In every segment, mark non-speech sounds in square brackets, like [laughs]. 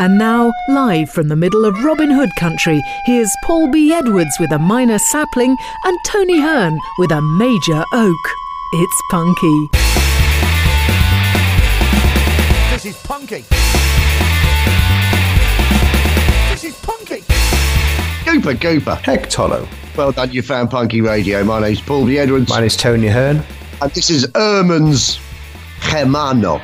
And now, live from the middle of Robin Hood country, here's Paul B. Edwards with a minor sapling and Tony Hearn with a major oak. It's punky. This is punky. This is punky. Gooper, Gooper. Heck Tolo. Well done, you found Punky Radio. My name's Paul B. Edwards. My name's Tony Hearn. And this is Erman's Hermano.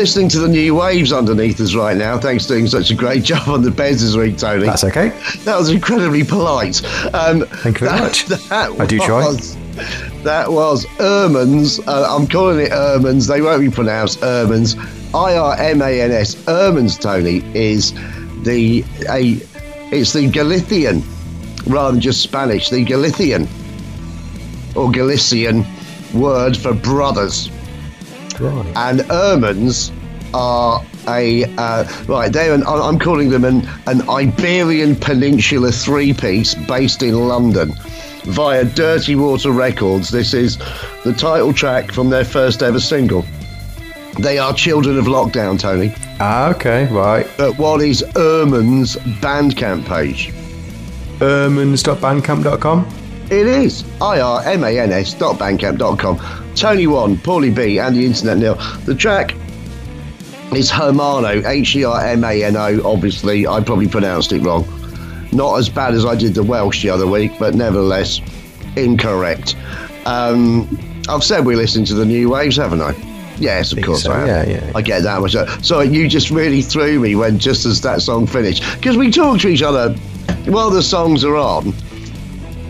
Listening to the new waves underneath us right now. Thanks for doing such a great [laughs] job on the beds this week, Tony. That's okay. That was incredibly polite. Um, Thank you very that- much. That I do try. That was Ermans. Uh, I'm calling it Ermans. They won't be pronounced Ermans. I R M A N S. Ermans, Tony, is the a. It's the Galician rather than just Spanish. The Galician or Galician word for brothers Right. and ermines are a uh, right. They're an, I'm calling them an, an Iberian Peninsula three-piece based in London via Dirty Water Records. This is the title track from their first ever single. They are children of lockdown, Tony. Ah, okay, right. But what is Erman's Bandcamp page? Ermans.bandcamp.com. It is irmans dot bandcamp.com. Tony One, Paulie B, and the Internet Nil. The track is Hermano, H E R M A N O. Obviously, I probably pronounced it wrong. Not as bad as I did the Welsh the other week, but nevertheless, incorrect. Um, I've said we listen to the new waves, haven't I? Yes, of course so, I am. yeah, yeah. I get that much. So you just really threw me when just as that song finished because we talk to each other while the songs are on.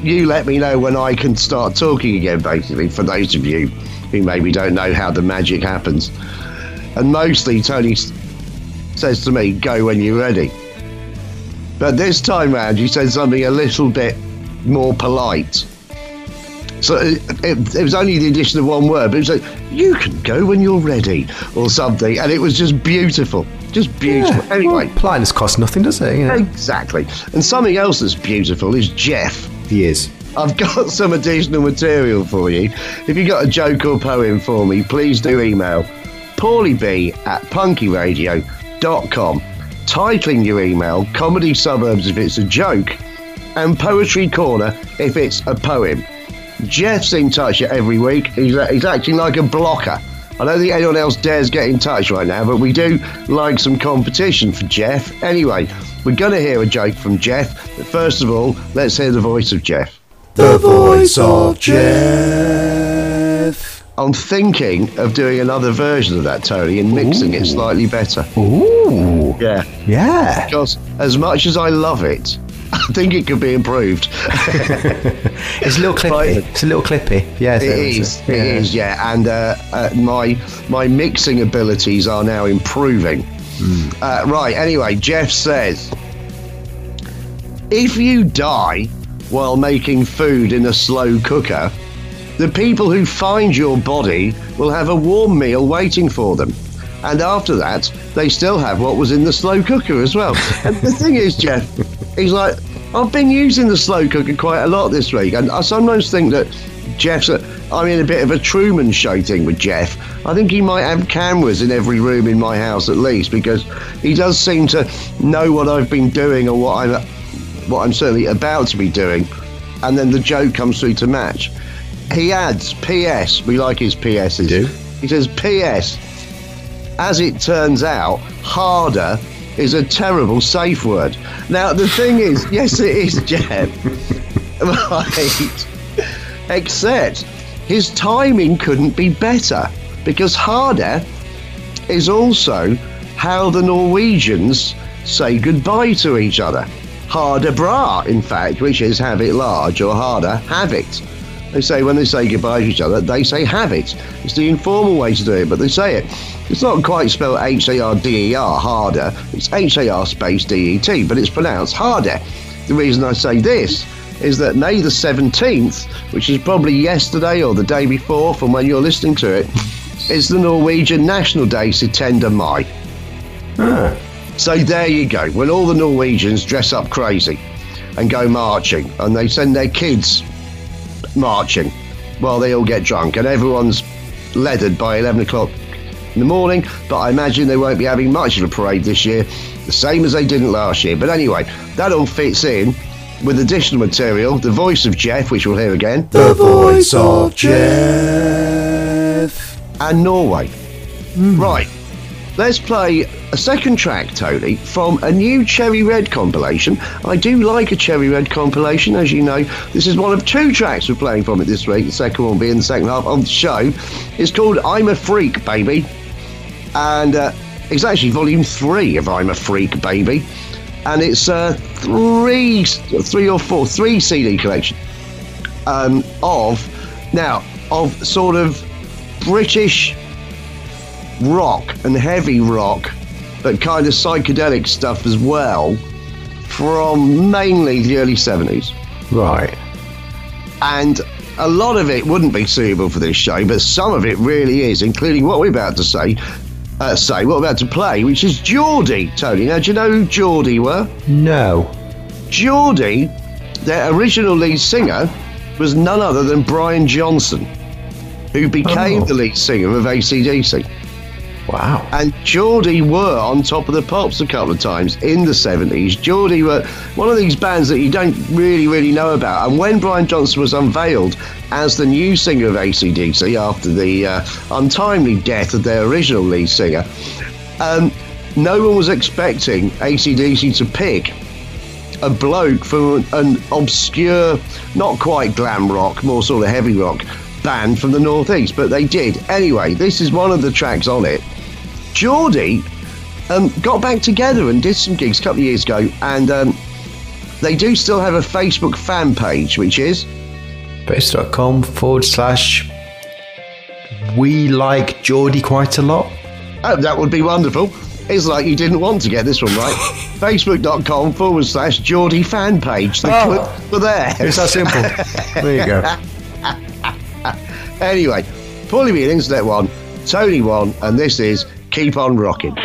You let me know when I can start talking again. Basically, for those of you who maybe don't know how the magic happens, and mostly Tony says to me, "Go when you're ready." But this time round, you said something a little bit more polite. So it, it, it was only the addition of one word, but it was like, you can go when you're ready, or something. And it was just beautiful. Just beautiful. Yeah, anyway, well, politeness costs nothing, does it? You know? exactly. And something else that's beautiful is Jeff. I've got [laughs] some additional material for you. If you've got a joke or poem for me, please do email paulieb at punkyradio.com. Titling your email Comedy Suburbs if it's a joke, and Poetry Corner if it's a poem. Jeff's in touch every week. He's, he's acting like a blocker. I don't think anyone else dares get in touch right now, but we do like some competition for Jeff. Anyway, we're going to hear a joke from Jeff. But first of all, let's hear the voice of Jeff. The voice of Jeff. I'm thinking of doing another version of that, Tony, and mixing it slightly better. Ooh. Yeah. Yeah. Because as much as I love it, [laughs] I think it could be improved. [laughs] It's a little clippy. It's a little clippy. Yeah, It is. It is. Yeah. And uh, uh, my my mixing abilities are now improving. Uh, right. Anyway, Jeff says, if you die while making food in a slow cooker, the people who find your body will have a warm meal waiting for them. And after that, they still have what was in the slow cooker as well. [laughs] and the thing is, Jeff, he's like, I've been using the slow cooker quite a lot this week, and I sometimes think that Jeff's. A, I'm in a bit of a Truman Show thing with Jeff. I think he might have cameras in every room in my house at least, because he does seem to know what I've been doing or what I'm, what I'm certainly about to be doing, and then the joke comes through to match. He adds, P.S. We like his P.S.s. do. He says, P.S. As it turns out, harder is a terrible safe word. Now, the thing is, [laughs] yes, it is, Jeff. [laughs] right. Except his timing couldn't be better because harder is also how the Norwegians say goodbye to each other. Ha det bra, in fact, which is have it large, or harder, have it. They say when they say goodbye to each other, they say have it. It's the informal way to do it, but they say it. It's not quite spelled H A R D E R, harder. It's H A R space D E T, but it's pronounced harder. The reason I say this is that May the 17th, which is probably yesterday or the day before from when you're listening to it, [laughs] is the Norwegian National Day, Syttende Mai. Ah. So there you go. When all the Norwegians dress up crazy and go marching, and they send their kids marching while they all get drunk, and everyone's leathered by 11 o'clock in the morning. But I imagine they won't be having much of a parade this year, the same as they didn't last year. But anyway, that all fits in with additional material, the voice of Jeff, which we'll hear again, The voice of Jeff. and Norway. Right. Let's play a second track, Tony, from a new Cherry Red compilation. I do like a Cherry Red compilation, as you know. This is one of two tracks we're playing from it this week. The second one will be in the second half of the show. It's called I'm a Freak, Baby. And uh, it's actually volume three of I'm a Freak, Baby. And it's uh, three, three or four, three CD collection um, of, now, of sort of British rock and heavy rock, but kind of psychedelic stuff as well, from mainly the early 70s. Right. And a lot of it wouldn't be suitable for this show, but some of it really is, including what we're about to say. Uh, say what we're about to play, which is Geordie, Tony. Now, do you know who Geordie were? No. Geordie, their original lead singer, was none other than Brian Johnson, who became Oh. the lead singer of AC/DC. Wow. And Geordie were on top of the pops a couple of times in the 70s. Geordie were one of these bands that you don't really, really know about. And when Brian Johnson was unveiled as the new singer of AC/DC after the uh, untimely death of their original lead singer, um, no one was expecting AC/DC to pick a bloke from an obscure, not quite glam rock, more sort of heavy rock band from the Northeast, but they did. Anyway, this is one of the tracks on it. Geordie um, got back together and did some gigs a couple of years ago, and um, they do still have a Facebook fan page, which is Facebook.com forward slash we like Geordie quite a lot. Oh, that would be wonderful. It's like you didn't want to get this one right. [laughs] Facebook.com forward slash Geordie fan page. The Oh. were there. It's that simple. there you go. [laughs] Anyway, Paulie B and Internet one, Tony one, and this is Keep On Rocking.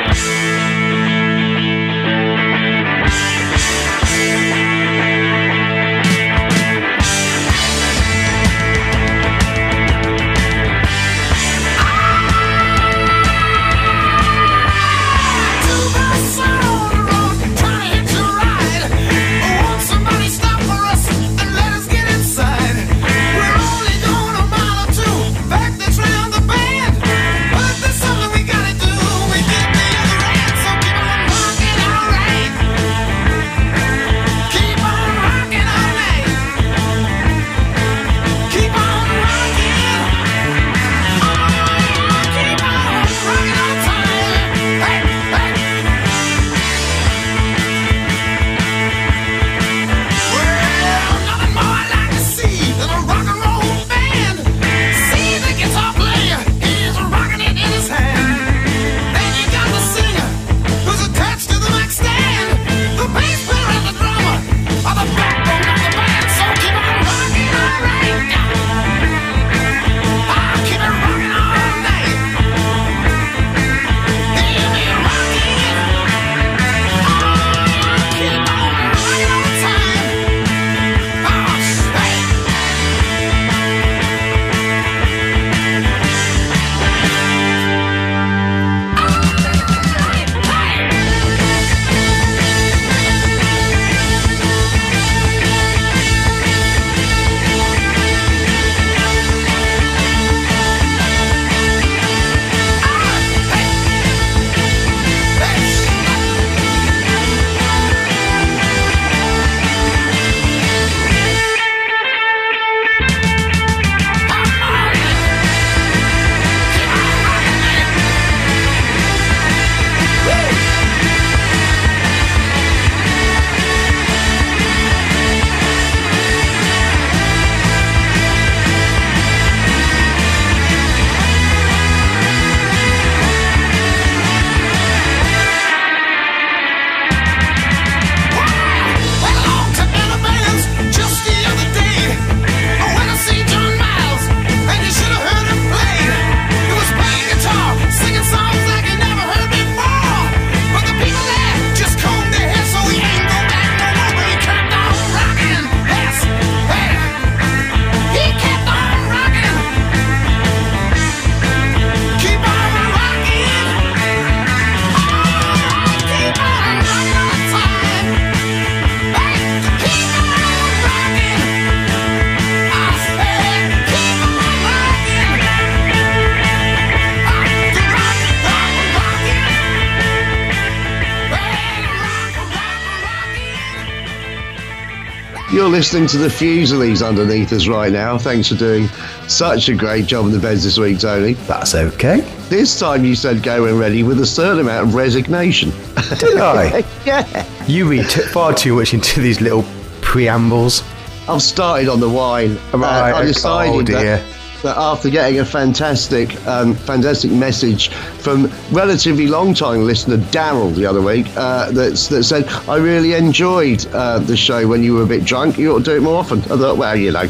Listening to the Fusilies underneath us right now. Thanks for doing such a great job in the beds this week, Tony. That's okay. This time you said go and ready with a certain amount of resignation. Did I? [laughs] yeah. You read t- far too much into these little preambles. I've started on the wine. Right, Uh, I decided oh dear. that, that after getting a fantastic, um, fantastic message from relatively long-time listener Daryl the other week, uh, that said, "I really enjoyed uh, the show when you were a bit drunk. You ought to do it more often." I thought, well, you know,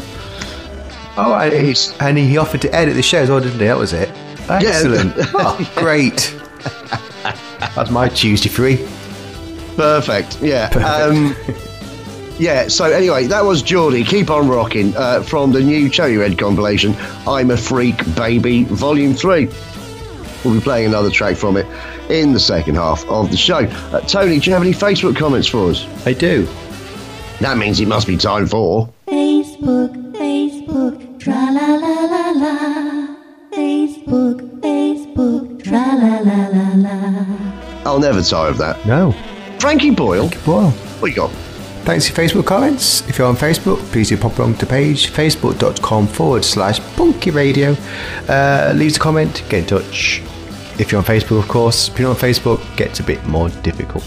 Oh, and he, offered to edit the show as well, didn't he? That was it. Excellent. [laughs] oh, great. That's my Tuesday free. Perfect. Yeah. Um, yeah. So anyway, that was Geordie. Keep on rocking uh, from the new Cherry Red compilation. I'm a freak, baby, Volume Three. We'll be playing another track from it in the second half of the show. Uh, Tony, do you have any Facebook comments for us? I do. That means it must be time for. Facebook, Facebook, tra la la la la. Facebook, Facebook, tra la la la la. I'll never tire of that. No. Frankie Boyle. Boyle. What you got? Thanks for your Facebook comments. If you're on Facebook, please do pop along to the page facebook.com forward slash punky radio. Uh, leave a comment, get in touch. If you're on Facebook, of course. If you're not on Facebook, it gets a bit more difficult.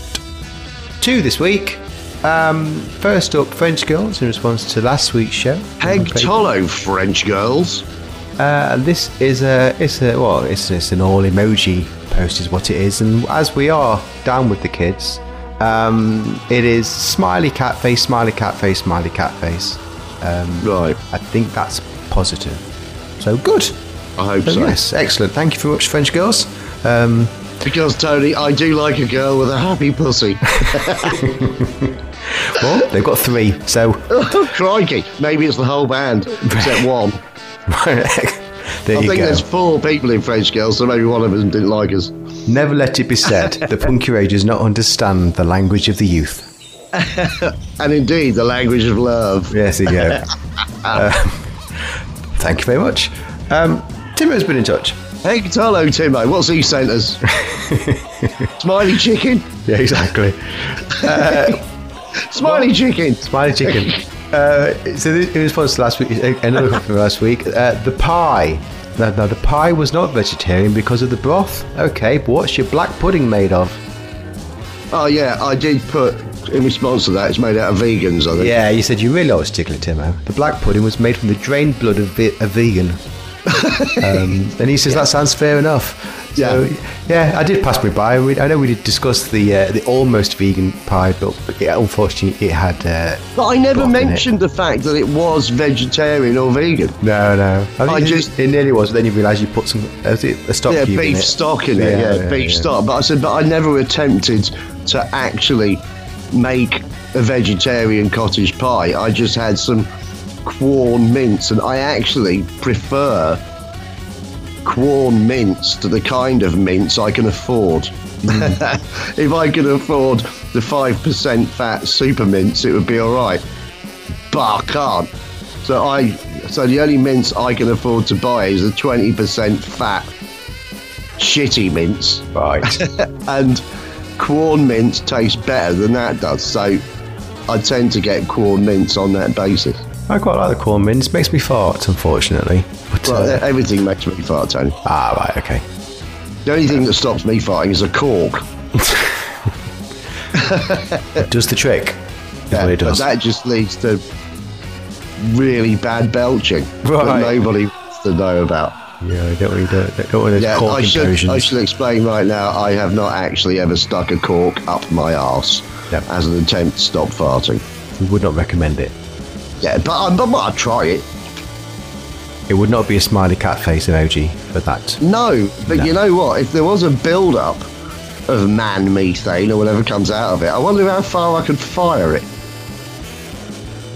Two this week. Um, first up, French Girls in response to last week's show. Peg Tolo, French girls. Uh, this is a it's a well it's, it's an all emoji post is what it is and as we are down with the kids um, it is smiley cat face smiley cat face smiley cat face um, Right. I think that's positive so good I hope so so. yes excellent thank you very much French girls um, Because, Tony, I do like a girl with a happy pussy. [laughs] [laughs] well they've got three so [laughs] Crikey. Maybe it's the whole band, except one. there I think go there's four people in French girls, so maybe one of them didn't like us. Never let it be said the [laughs] punky rage does not understand the language of the youth [laughs] And indeed, the language of love. Yes, you [laughs] go. Uh, thank you very much. Um, Timo's been in touch. Hey, hello, Timo. What's he sent us? Smiley chicken? Yeah, exactly. Smiley chicken. Smiley chicken. Uh, so this, in response to last week, another from last week, uh, the pie. Now, now, the pie was not vegetarian because of the broth. Okay, but what's your black pudding made of? Oh, yeah, I did put, in response to that, it's made out of vegans, I think. Yeah, you said you really always tickle it, Timo. The black pudding was made from the drained blood of ve- a vegan. [laughs] um, and he says that sounds fair enough. So, yeah, I did pass me by. We, I know we did discuss the uh, the almost vegan pie, but yeah, unfortunately it had. Uh, But I never in mentioned the fact that it was vegetarian or vegan. No, no. I, I think just- it nearly was, but then you realise you put some was it a stock Yeah, cube in beef it. stock in it. Yeah, beef stock. But I said, but I never attempted to actually make a vegetarian cottage pie. I just had some Quorn mince, and I actually prefer Quorn mince to the kind of mince I can afford. [laughs] if I could afford the five percent fat super mince, it would be all right. But I can't. So I, so the only mince I can afford to buy is the twenty percent fat shitty mince, Right. [laughs] and Quorn mince tastes better than that does. So I tend to get Quorn mince on that basis. I quite like the Quorn mince. Makes me fart, unfortunately. But, Well, uh, everything makes me fart, Tony. ah, right, okay. The only thing that stops me farting is a cork. It [laughs] does the trick. What it does. that just leads to really bad belching Right. that nobody wants to know about. yeah, I don't, really don't, don't want those Yeah, I should. I should explain right now. I have not actually ever stuck a cork up my arse Yep. as an attempt to stop farting. We would not recommend it. Yeah, but I'm, but I'll try it. It would not be a smiley cat face emoji for that. No, but No. you know what? If there was a build-up of man methane or whatever comes out of it, I wonder how far I could fire it.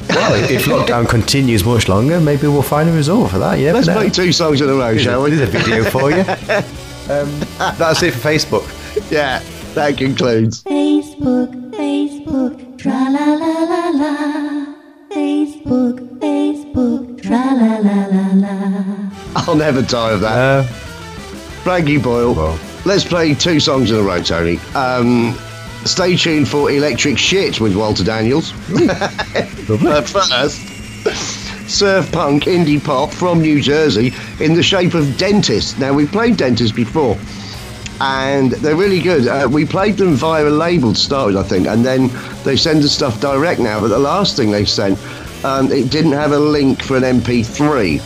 Well, if lockdown continues much longer, maybe we'll find a result for that. Yeah, Let's play two songs in a row, shall we? There's a video for you. [laughs] Um, that's it for Facebook. Yeah, that concludes. Facebook, Facebook, tra la la la la. Facebook, Facebook, tra la la la la. I'll never tire of that. Uh, Frankie Boyle. Well. Let's play two songs in a row, Tony. Um, stay tuned for Electric Shit with Walter Daniels. [laughs] but first, surf punk indie pop from New Jersey in the shape of Dentist. Now, we've played Dentist before. And they're really good. Uh, we played them via a label to start with, I think, and then they send us stuff direct now. But the last thing they sent, um, it didn't have a link for an MP3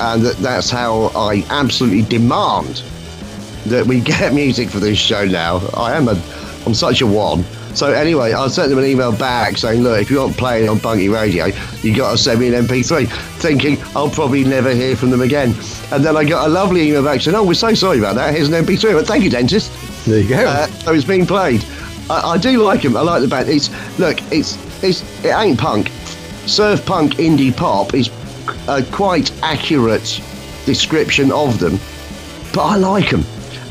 and that, that's how I absolutely demand that we [laughs] get music for this show now. I am a, I'm such a one. So anyway, I sent them an email back saying, look, if you want playing on Punky Radio, you got to send me an MP3. Thinking I'll probably never hear from them again. And then I got a lovely email back saying, oh, we're so sorry about that. Here's an MP3. But thank you, dentist. there you go. Uh, so it's being played. I, I do like them. I like the band. It's look, it's it's it ain't punk. Surf punk indie pop is a quite accurate description of them, but I like them.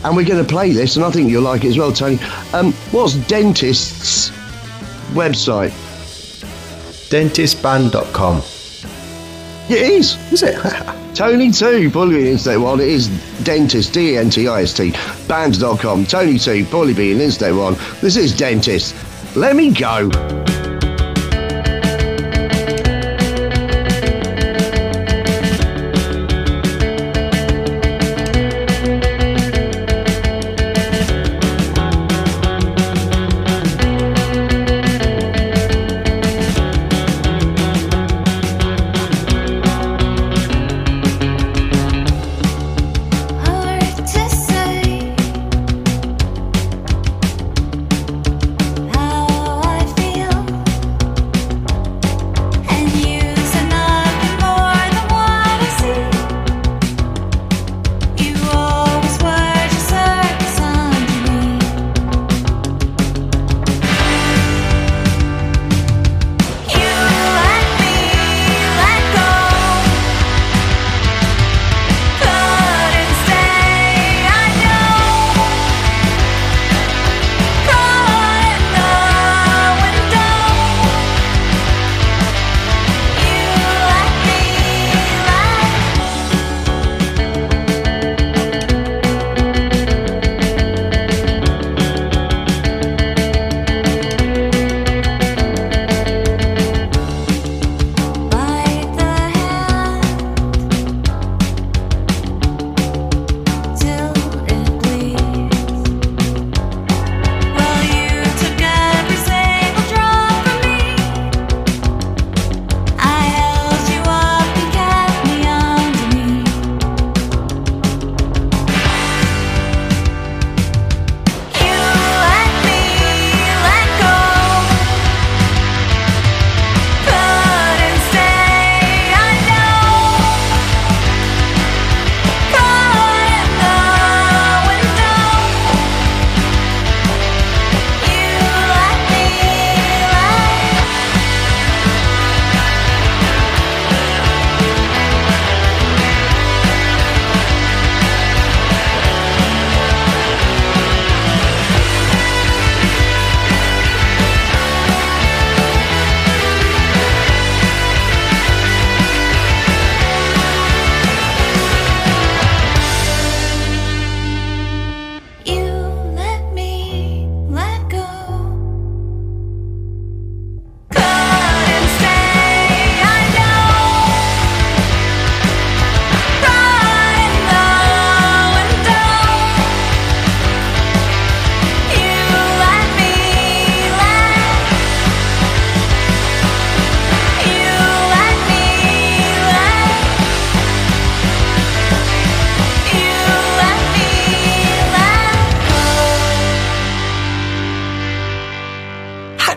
And we're going to play this, and I think you'll like it as well, Tony. Um, what's Dentist's website? Dentistband.com. It is. Is it? [laughs] Tony 2, Bully Bean Internet 1. It is Dentist, D E N T I S T, band.com. Tony 2, Bully Bean Internet 1. This is Dentist. Let me go.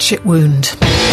Hatchet wound.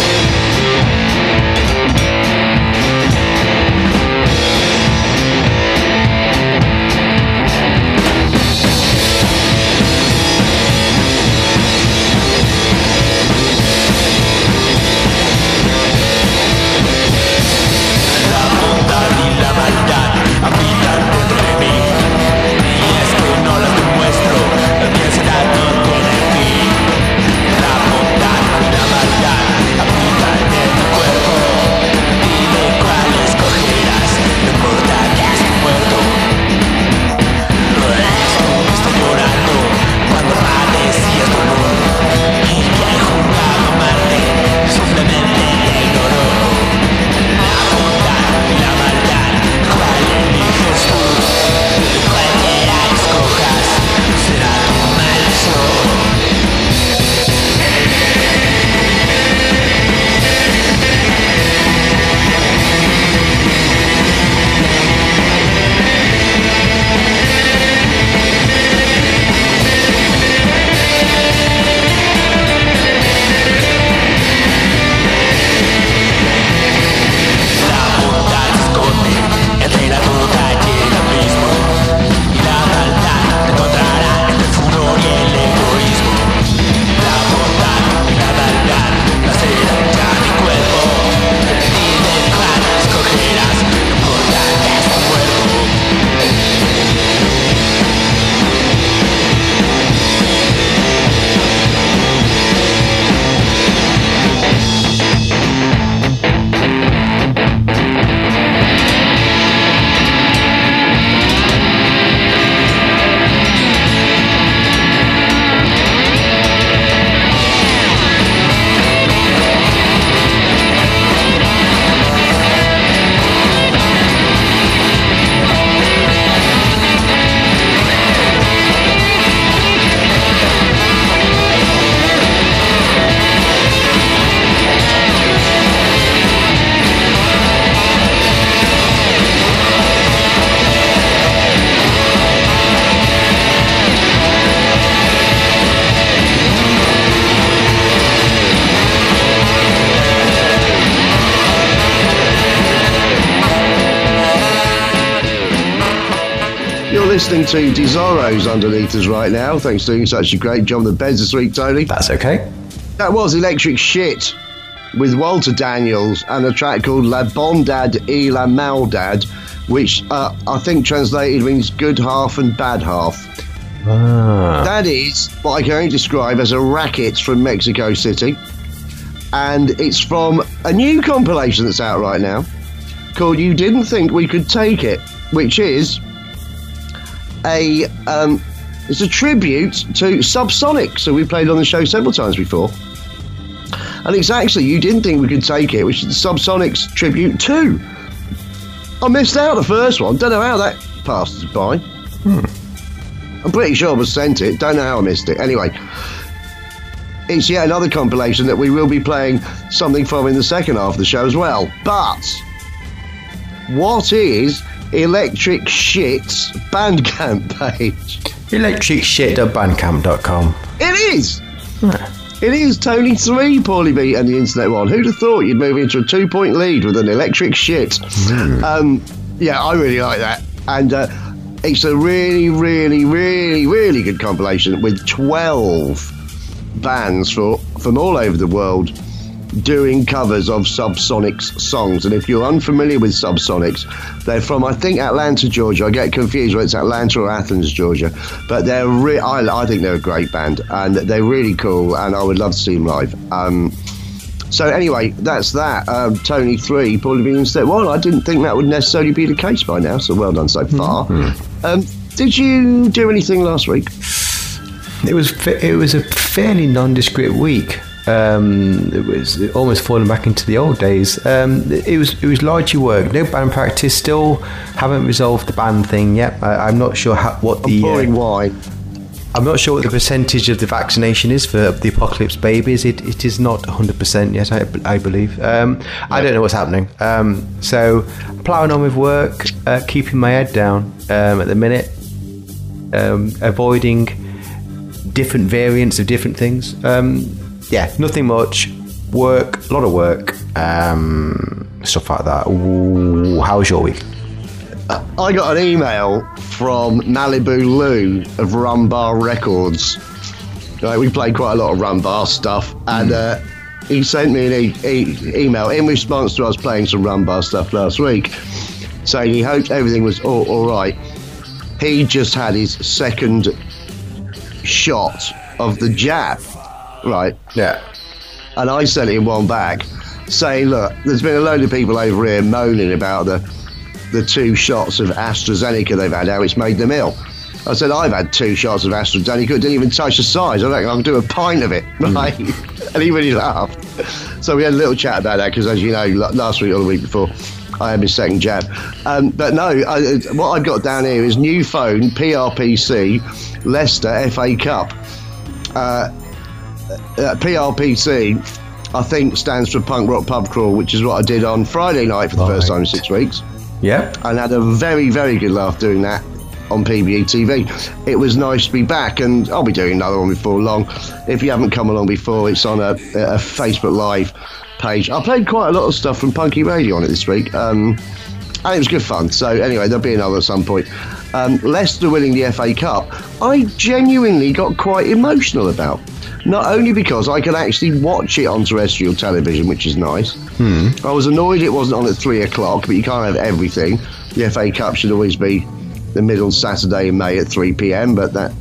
Listening to Desaro's underneath us right now. Thanks for doing such a great job on the beds this week, Tony. That's okay. That was Electric Shit with Walter Daniels and a track called La Bondad y la Maldad, which uh, I think translated means good half and bad half. Ah. That is what I can only describe as a racket from Mexico City. And it's from a new compilation that's out right now called You Didn't Think We Could Take It, which is a um, it's a tribute to Subsonic, so we played on the show several times before. And it's actually You Didn't Think We Could Take It, which is Subsonic's tribute to. I missed out the first one. Don't know how that passed by. I'm pretty sure I was sent it. Don't know how I missed it. Anyway, it's yet another compilation that we will be playing something from in the second half of the show as well. But what is Electric Shit's Bandcamp [laughs] page? Electricshit.bandcamp.com. It is. It is Tony 3, Paulie B, and the Internet 1. Who'd have thought you'd move into a two point lead with an electric shit? Um, yeah, I really like that. And uh, it's a really, really, really, really good compilation with 12 bands for, from all over the world doing covers of Subsonics songs. And if you're unfamiliar with Subsonics, they're from, I think, Atlanta, Georgia. I get confused whether it's Atlanta or Athens, Georgia. But they're re- I, I think they're a great band and they're really cool. And I would love to see them live. Um, so anyway, that's that. Um, Tony three, Paulie B instead. Well, I didn't think that would necessarily be the case by now. So well done so far. Um, did you do anything last week? It was it was a fairly nondescript week. Um, it was almost falling back into the old days. Um, it was it was largely work. No band practice. Still haven't resolved the band thing yet. I, I'm not sure how, what the uh, Pouring wine. I'm not sure what the percentage of the vaccination is for the apocalypse babies. It, it is not 100% yet, I, I believe. Um, I don't know what's happening. Um, so, ploughing on with work, uh, keeping my head down um, at the minute, um, avoiding different variants of different things. Yeah, nothing much. work, a lot of work, um, stuff like that. Ooh, how was your week? I got an email from Malibu Lou of Rum Bar Records. Right, we play quite a lot of Rum Bar stuff, and uh, he sent me an e- e- email in response to us playing some Rum Bar stuff last week, saying he hoped everything was all, all right. He just had his second shot of the jab, right? Yeah. And I sent him one back saying, look, there's been a load of people over here moaning about the the two shots of AstraZeneca they've had, how it's made them ill. I said, I've had two shots of AstraZeneca, it didn't even touch the size. I reckon I can do a pint of it, [laughs] right? and he really laughed. So we had a little chat about that because, as you know, last week or the week before, I had my second jab. Um, but no, I, what I've got down here is new phone, PRPC, Leicester FA Cup. Uh, uh, PRPC, I think, stands for Punk Rock Pub Crawl, which is what I did on Friday night for the first time in six weeks Yeah. and had a very, very good laugh doing that on PBE TV. It was nice to be back, and I'll be doing another one before long. If you haven't come along before, it's on a, a Facebook Live page. I played quite a lot of stuff from Punky Radio on it this week, um, and it was good fun. So, anyway, there'll be another at some point. Um, Leicester winning the FA Cup, I genuinely got quite emotional about. Not only because I could actually watch it on terrestrial television, which is nice. I was annoyed it wasn't on at three o'clock, but you can't have everything. The FA Cup should always be the middle Saturday in May at 3 pm, but that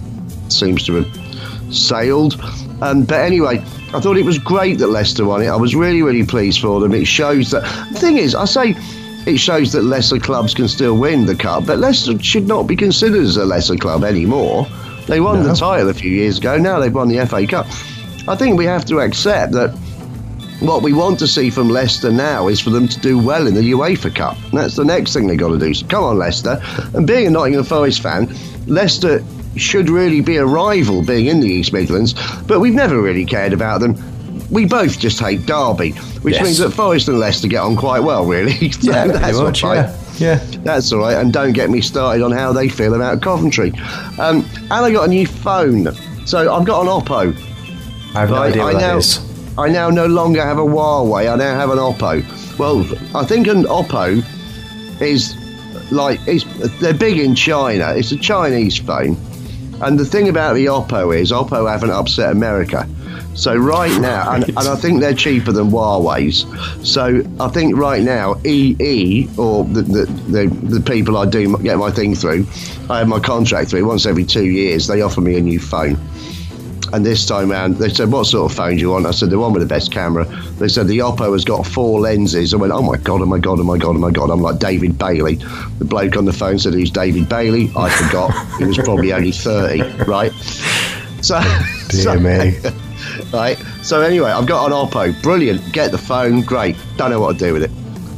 seems to have sailed. Um, but anyway, I thought it was great that Leicester won it. I was really, really pleased for them. It shows that. The thing is, I say it shows that lesser clubs can still win the cup, but Leicester should not be considered as a lesser club anymore. They won the title a few years ago. Now they've won the FA Cup. I think we have to accept that what we want to see from Leicester now is for them to do well in the UEFA Cup. That's the next thing they've got to do. So come on, Leicester. And being a Nottingham Forest fan, Leicester should really be a rival being in the East Midlands, but we've never really cared about them. We both just hate Derby, which Yes. means that Forest and Leicester get on quite well, really. [laughs] So Yeah, that's much, all right. yeah. Yeah. That's all right. And don't get me started on how they feel about Coventry. Um, and I got a new phone. So I've got an Oppo. I have no Right, idea what I that now, is. I now no longer have a Huawei. I now have an Oppo. Well, I think an Oppo is like it's they're big in China. It's a Chinese phone, and the thing about the Oppo is Oppo haven't upset America. So right now, and, and I think they're cheaper than Huawei's. So I think right now, EE or the the, the, the people I do get my thing through, I have my contract through once every two years. They offer me a new phone. And this time round, they said, "What sort of phone do you want?" I said, "The one with the best camera." They said the Oppo has got four lenses. I went, "Oh my god! Oh my god! Oh my god! Oh my god!" I'm like David Bailey. The bloke on the phone said, "Who's David Bailey?" I forgot. he was probably only thirty, right? So, Dear so- me. [laughs] right. So anyway, I've got an Oppo. Brilliant. Get the phone. Great. Don't know what to do with it.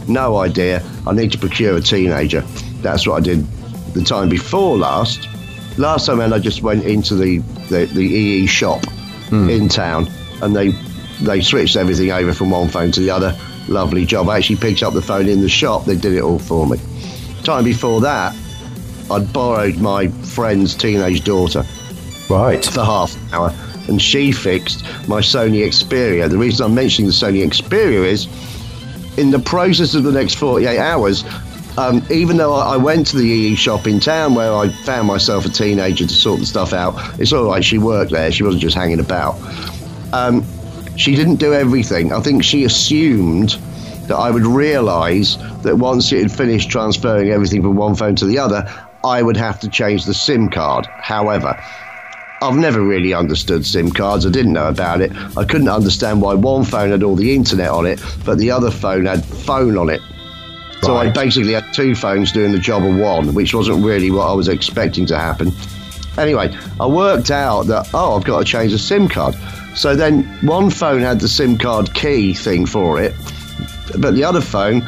No idea. I need to procure a teenager. That's what I did the time before last. Last time, I just went into the the, the EE shop hmm. in town, and they they switched everything over from one phone to the other. Lovely job. I actually picked up the phone in the shop. They did it all for me. Time before that, I'd borrowed my friend's teenage daughter Right. for half an hour, and she fixed my Sony Xperia. The reason I'm mentioning the Sony Xperia is, in the process of the next 48 hours, um, even though I went to the EE shop in town where I found myself a teenager to sort the stuff out, it's all right. She worked there. She wasn't just hanging about. Um, she didn't do everything. I think she assumed that I would realise that once it had finished transferring everything from one phone to the other, I would have to change the SIM card. However, I've never really understood SIM cards. I didn't know about it. I couldn't understand why one phone had all the internet on it, but the other phone had phone on it. So I basically had two phones doing the job of one, which wasn't really what I was expecting to happen. Anyway, I worked out that, oh, I've got to change the SIM card. So then one phone had the SIM card key thing for it, but the other phone,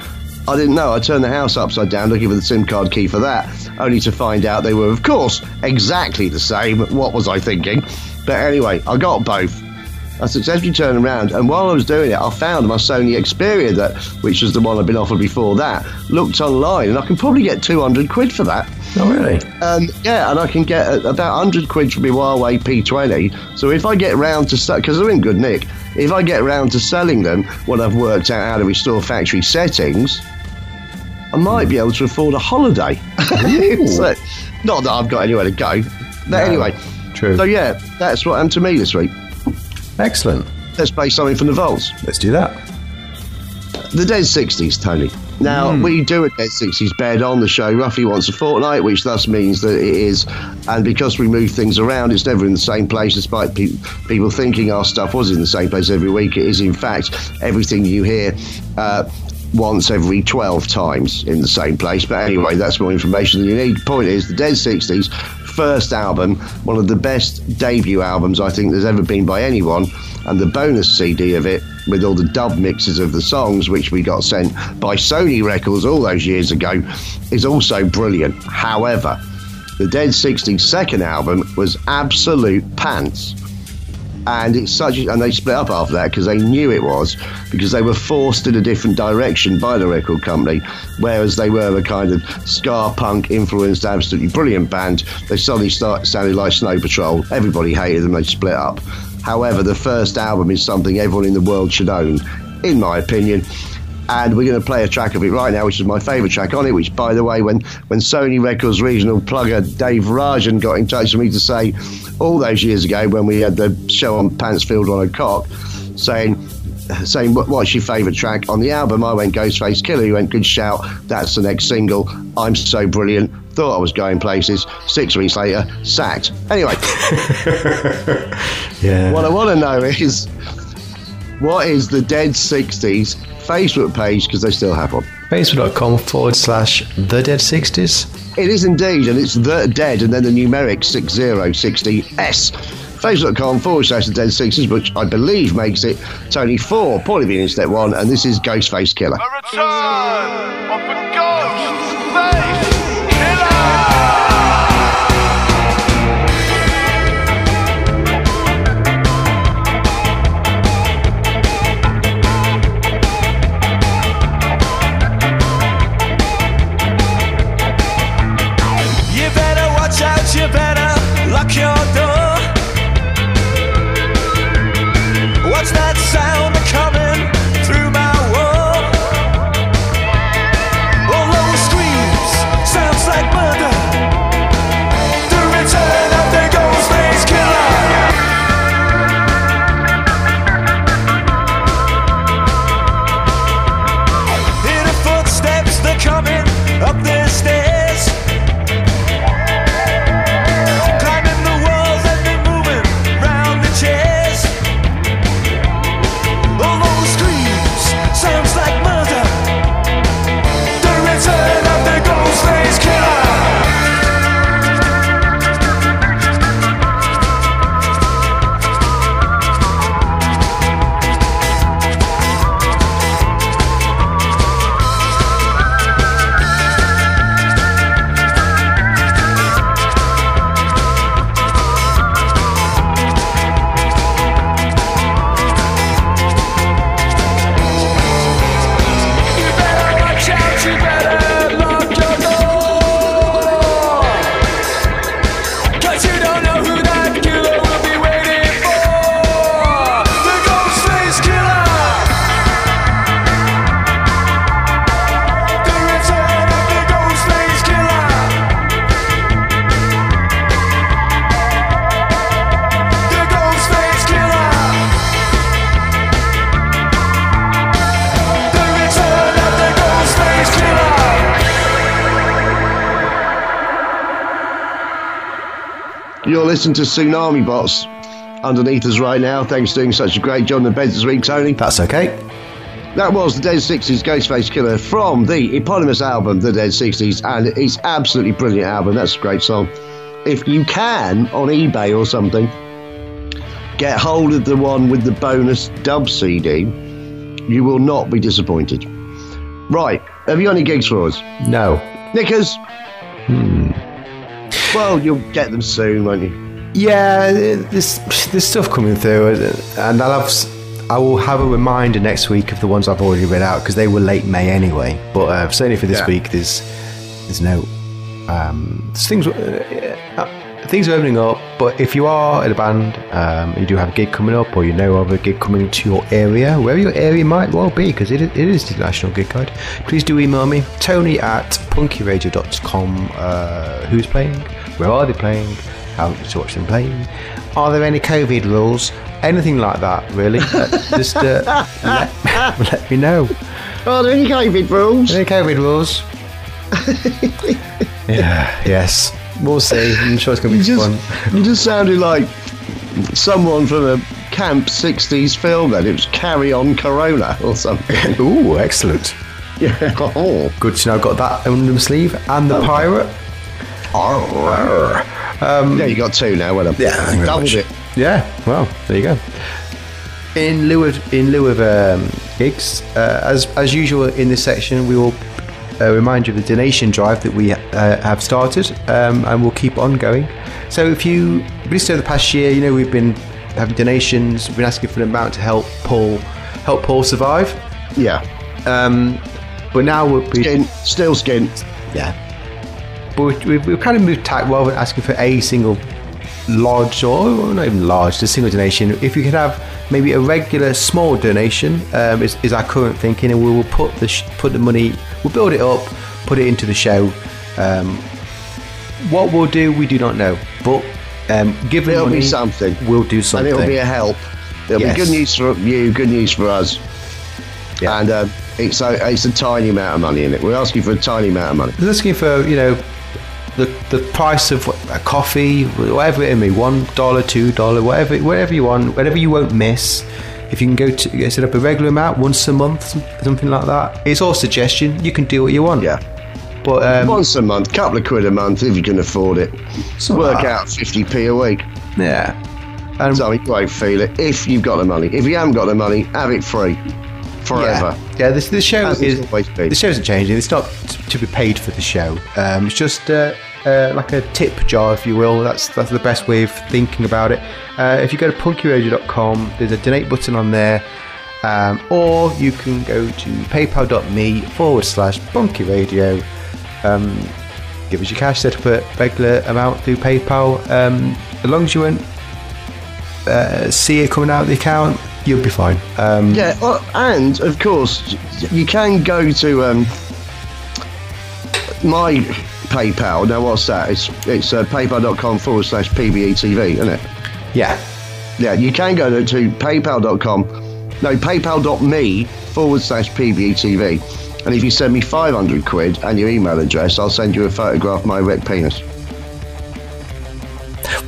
I didn't know. I turned the house upside down looking for the SIM card key for that, only to find out they were, of course, exactly the same. What was I thinking? But anyway, I got both. I successfully turned around, and while I was doing it, I found my Sony Xperia, that which was the one I'd been offered before that. Looked online, and I can probably get 200 quid for that. Oh, really? Um, yeah, and I can get uh, about 100 quid for my Huawei P20. So if I get round to because they're in good nick, if I get round to selling them when I've worked out how to restore factory settings, I might be able to afford a holiday. [laughs] So, not that I've got anywhere to go. But No, anyway, true. So yeah, that's what happened to me this week. Excellent. Let's play something from the vaults. Let's do that. The Dead 60s, Tony. Now, we do a Dead 60s bed on the show roughly once a fortnight, which thus means that it is, and because we move things around, it's never in the same place, despite pe- people thinking our stuff was in the same place every week. It is, in fact, everything you hear. Uh, once every 12 times in the same place. But anyway, that's more information than you need. Point is, the Dead 60s, first album, one of the best debut albums I think there's ever been by anyone, and the bonus CD of it with all the dub mixes of the songs, which we got sent by Sony Records all those years ago, is also brilliant. However, the Dead 60s second album was absolute pants and it's such and they split up after that because they knew it was because they were forced in a different direction by the record company. Whereas they were a kind of ska punk influenced absolutely brilliant band. They suddenly start sounding like snow patrol. Everybody hated them they split up. However the first album is something everyone in the world should own in my opinion and we're going to play a track of it right now, which is my favourite track on it. Which, by the way, when when Sony Records regional plugger Dave Rajan got in touch with me to say all those years ago when we had the show on Pantsfield on a cock, saying saying what, what's your favourite track on the album, I went Ghostface Killer. He went good shout. That's the next single. I'm so brilliant. Thought I was going places. Six weeks later, sacked. Anyway. Yeah. [laughs] What I want to know is what is the Dead 60s Facebook page because they still have one. Facebook.com forward slash The Dead 60s. It is indeed, and it's the Dead and then the numeric 6060S. Facebook.com forward slash the Dead 60s, which I believe makes it Tony 4, Paulie being in step 1, and this is Ghostface Killer. A return of the ghost face killer. You're to Tsunami Bots underneath us right now. Thanks for doing such a great job in the beds this week, Tony. That's okay. That was the Dead 60s Ghostface Killer from the eponymous album, The Dead 60s, and it's absolutely brilliant album. That's a great song. If you can, on eBay or something, get hold of the one with the bonus dub CD, you will not be disappointed. Right, have you got any gigs for us? No. Knickers? Hmm. Well, you'll get them soon, won't you? Yeah, there's there's stuff coming through, and I'll have I will have a reminder next week of the ones I've already read out because they were late May anyway. But uh, certainly for this Yeah. week, there's there's no um, there's things uh, uh, things are opening up. But if you are in a band, um, you do have a gig coming up, or you know of a gig coming to your area, wherever your area might well be, because it, is- it is the National Gig Guide. Please do email me, Tony at punkyradio.com. Uh, who's playing? Where are they playing? How to watch them playing? Are there any COVID rules? Anything like that, really? Uh, [laughs] just uh, let, [laughs] let me know. Are there any COVID rules? Any COVID rules? [laughs] yeah, yes. We'll see. I'm sure it's going to You be just, fun. you just sounded like someone from a camp 60s film then. It was Carry On Corona or something. Ooh, excellent. yeah. Oh. Good to know I've got that under my sleeve. And the pirate. Yeah, you got two now, well done. Yeah, you Doubled it. Yeah, well, there you go. In lieu of, in lieu of um, gigs, uh, as, as usual in this section, we will uh, remind you of the donation drive that we uh, have started um, and we'll keep on going. So if you listened over the past year, you know we've been having donations, we've been asking for an amount to help Paul help Paul survive. Yeah. Um, but now we'll be Skin, still skin. yeah. But we- we've, we've kind of moved tack rather than asking for a single large or not even large, just a single donation. If you could have maybe a regular small donation, um, is, is our current thinking, and we will put the sh- put the money, we'll build it up, put it into the show. Um, what we'll do, we do not know, but um, give It'll money, be something. We'll do something, And it'll be a help. It'll Yes. be good news for you, good news for us. Yeah. And um, it's, a, it's a tiny amount of money in it. We're asking for a tiny amount of money. We're looking for you know the the price of a coffee, whatever it may be, one dollar, two dollar, whatever whatever you want, whatever you won't miss. If you can go to set up a regular amount once a month, something like that. It's all suggestion. You can do what you want. Yeah. But um, Once a month, couple of quid a month if you can afford it. Work like out 50p a week. yeah. And So you won't feel it if you've got the money. If you haven't got the money, have it free. Forever. Yeah, yeah this, the show As is the show isn't changing. It's not t- to be paid for the show. Um, it's just uh, uh, like a tip jar, if you will. That's that's the best way of thinking about it. Uh, if you go to punkyradio.com, there's a donate button on there, um, or you can go to paypal.me forward slash punkyradio. Um, give us your cash, set up a regular amount through PayPal. Um, as long as you won't uh, see it coming out of the account, you'll be fine. Um, Yeah, well, and of course, you can go to um, my PayPal. Now, what's that? It's it's uh, paypal.com forward slash PBETV, isn't it? yeah. Yeah, you can go to, to paypal.com, no, paypal.me forward slash PBETV. And if you send me 500 quid and your email address, I'll send you a photograph of my erect penis.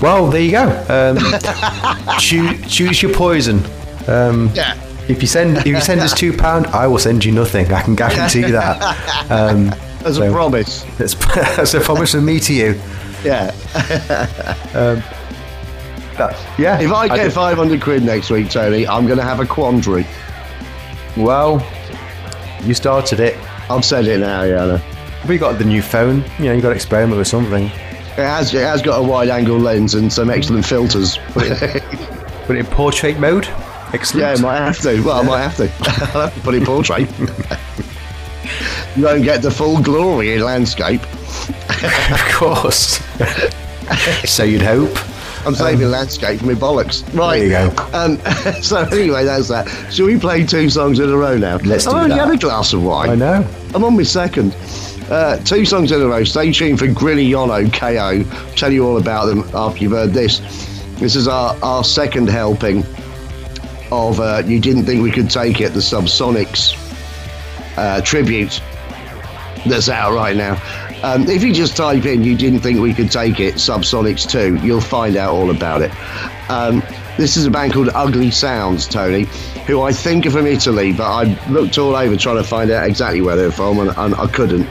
Well, there you go. Um, [laughs] choose, choose your poison. Um, Yeah. If you send if you send us two pound, I will send you nothing. I can guarantee that. [laughs] Um, As So- [laughs] a promise. that's, that's a promise from me to you. Yeah. [laughs] Um, that, yeah. If I get do- 500 quid next week, Tony, I'm going to have a quandary. well, you started it. I've said it now, yeah. We got the new phone. You know, you got to experiment with something. It has, it has got a wide angle lens and some excellent filters. Put it [laughs] in portrait mode. Excellent. yeah, I might have to. Well, I might have to. I'll have to put it in portrait. You don't get the full glory in landscape. [laughs] of course. [laughs] so you'd hope. I'm saving landscape for my bollocks. Right. There you go. Um, [laughs] so anyway, that's that. Shall we play two songs in a row now? Let's I've do only that. had a glass of wine. I know. I'm on my second. Uh, two songs in a row. Stay tuned for Grillijono KO. Tell you all about them after you've heard this. This is our, our second helping of uh, You Didn't Think We Could Take It, the Subsonics uh, tribute that's out right now. Um, if you just type in You Didn't Think We Could Take It, Subsonics 2, you'll find out all about it. Um, this is a band called Ugly Sounds, Tony, who I think are from Italy, but I looked all over trying to find out exactly where they're from and, and I couldn't.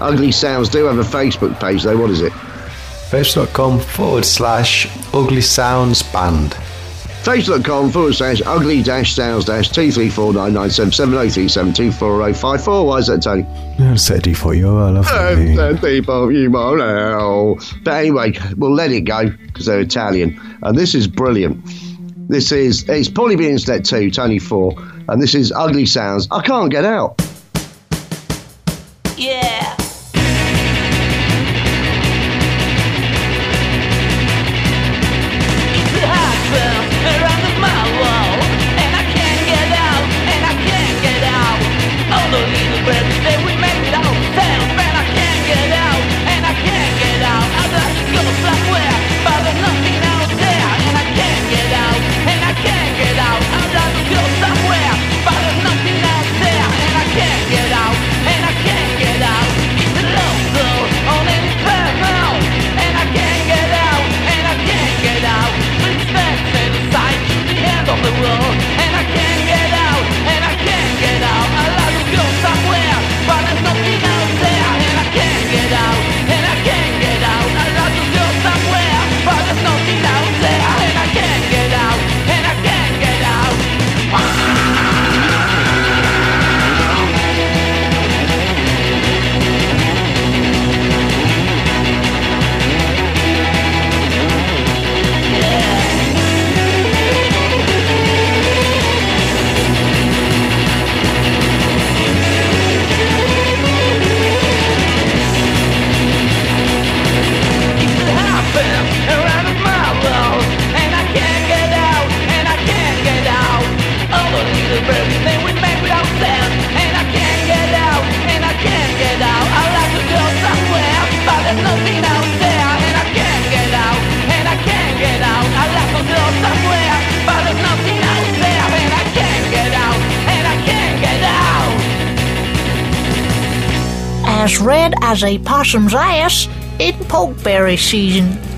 Ugly Sounds do have a Facebook page, though. What is it? Facebook.com forward slash ugly sounds band. Facebook.com forward slash ugly dash sales dash 234997703724054. Why is that, Tony? No, for you I love Uh, you But anyway, we'll let it go because they're Italian. And this is brilliant. This is, it's Paulie Bean's Net 2, Tony 4. And this is Ugly Sounds. I can't get out. as a possum's ass in pokeberry season.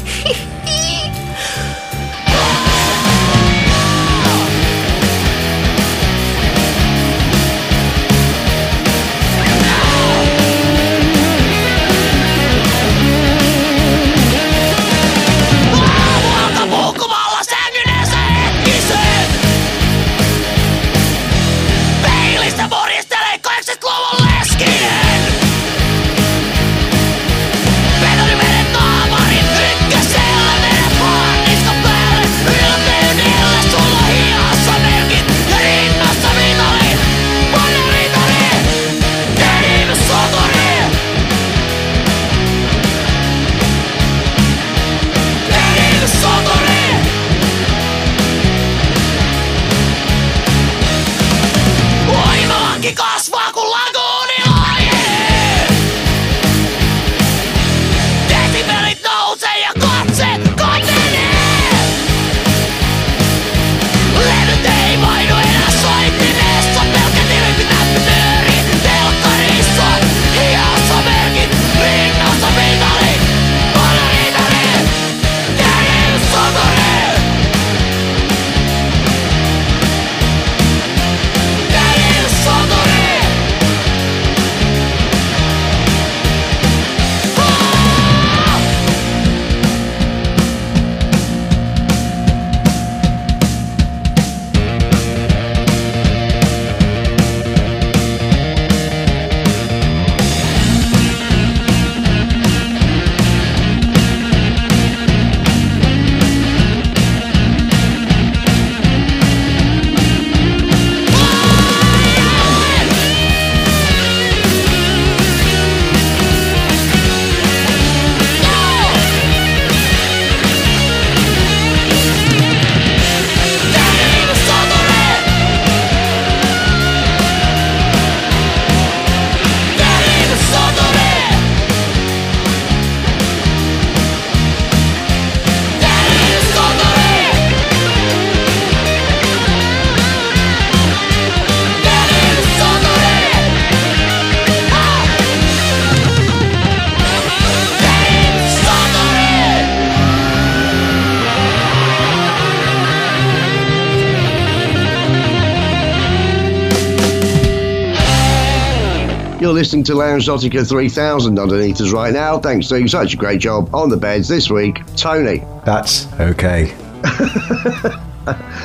listening to Loungeotica 3000 underneath us right now. Thanks for doing such a great job on the beds this week, Tony. That's okay. [laughs]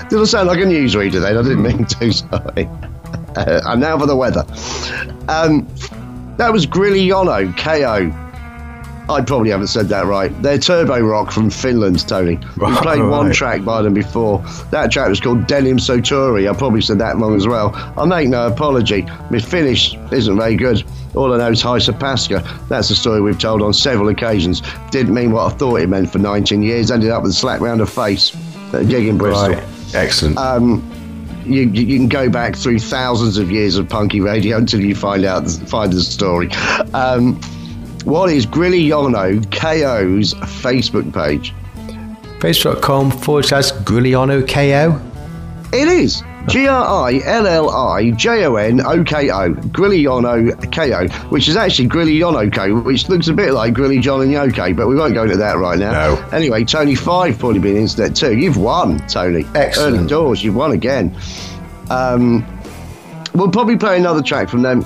Did I sound like a newsreader then? I didn't mean to, [laughs] sorry. Uh, and now for the weather. Um, that was Grillijono KO I probably haven't said that right. They're Turbo Rock from Finland, Tony. We Right, played one track by them before. That track was called Denim Sotori. I probably said that wrong as well. I make no apology. My Finnish isn't very good. All I know is Heisa Pasca. That's a story we've told on several occasions. Didn't mean what I thought it meant for 19 years. Ended up with a slap round the face at a gig in Bristol. Right. Excellent. Um, you, you you can go back through thousands of years of punky radio until you find out find the story. Um, what is Grillijono KO's Facebook page? Facebook.com forward slash Grillijono KO. It is G R I L L I J O N O K O Grillijono K O, which is actually Grillijono K, which looks a bit like Grilly John and Yoke, but we won't go into that right now. No. Anyway, Tony Five probably been internet too. You've won, Tony. Excellent. Early doors, you've won again. Um, we'll probably play another track from them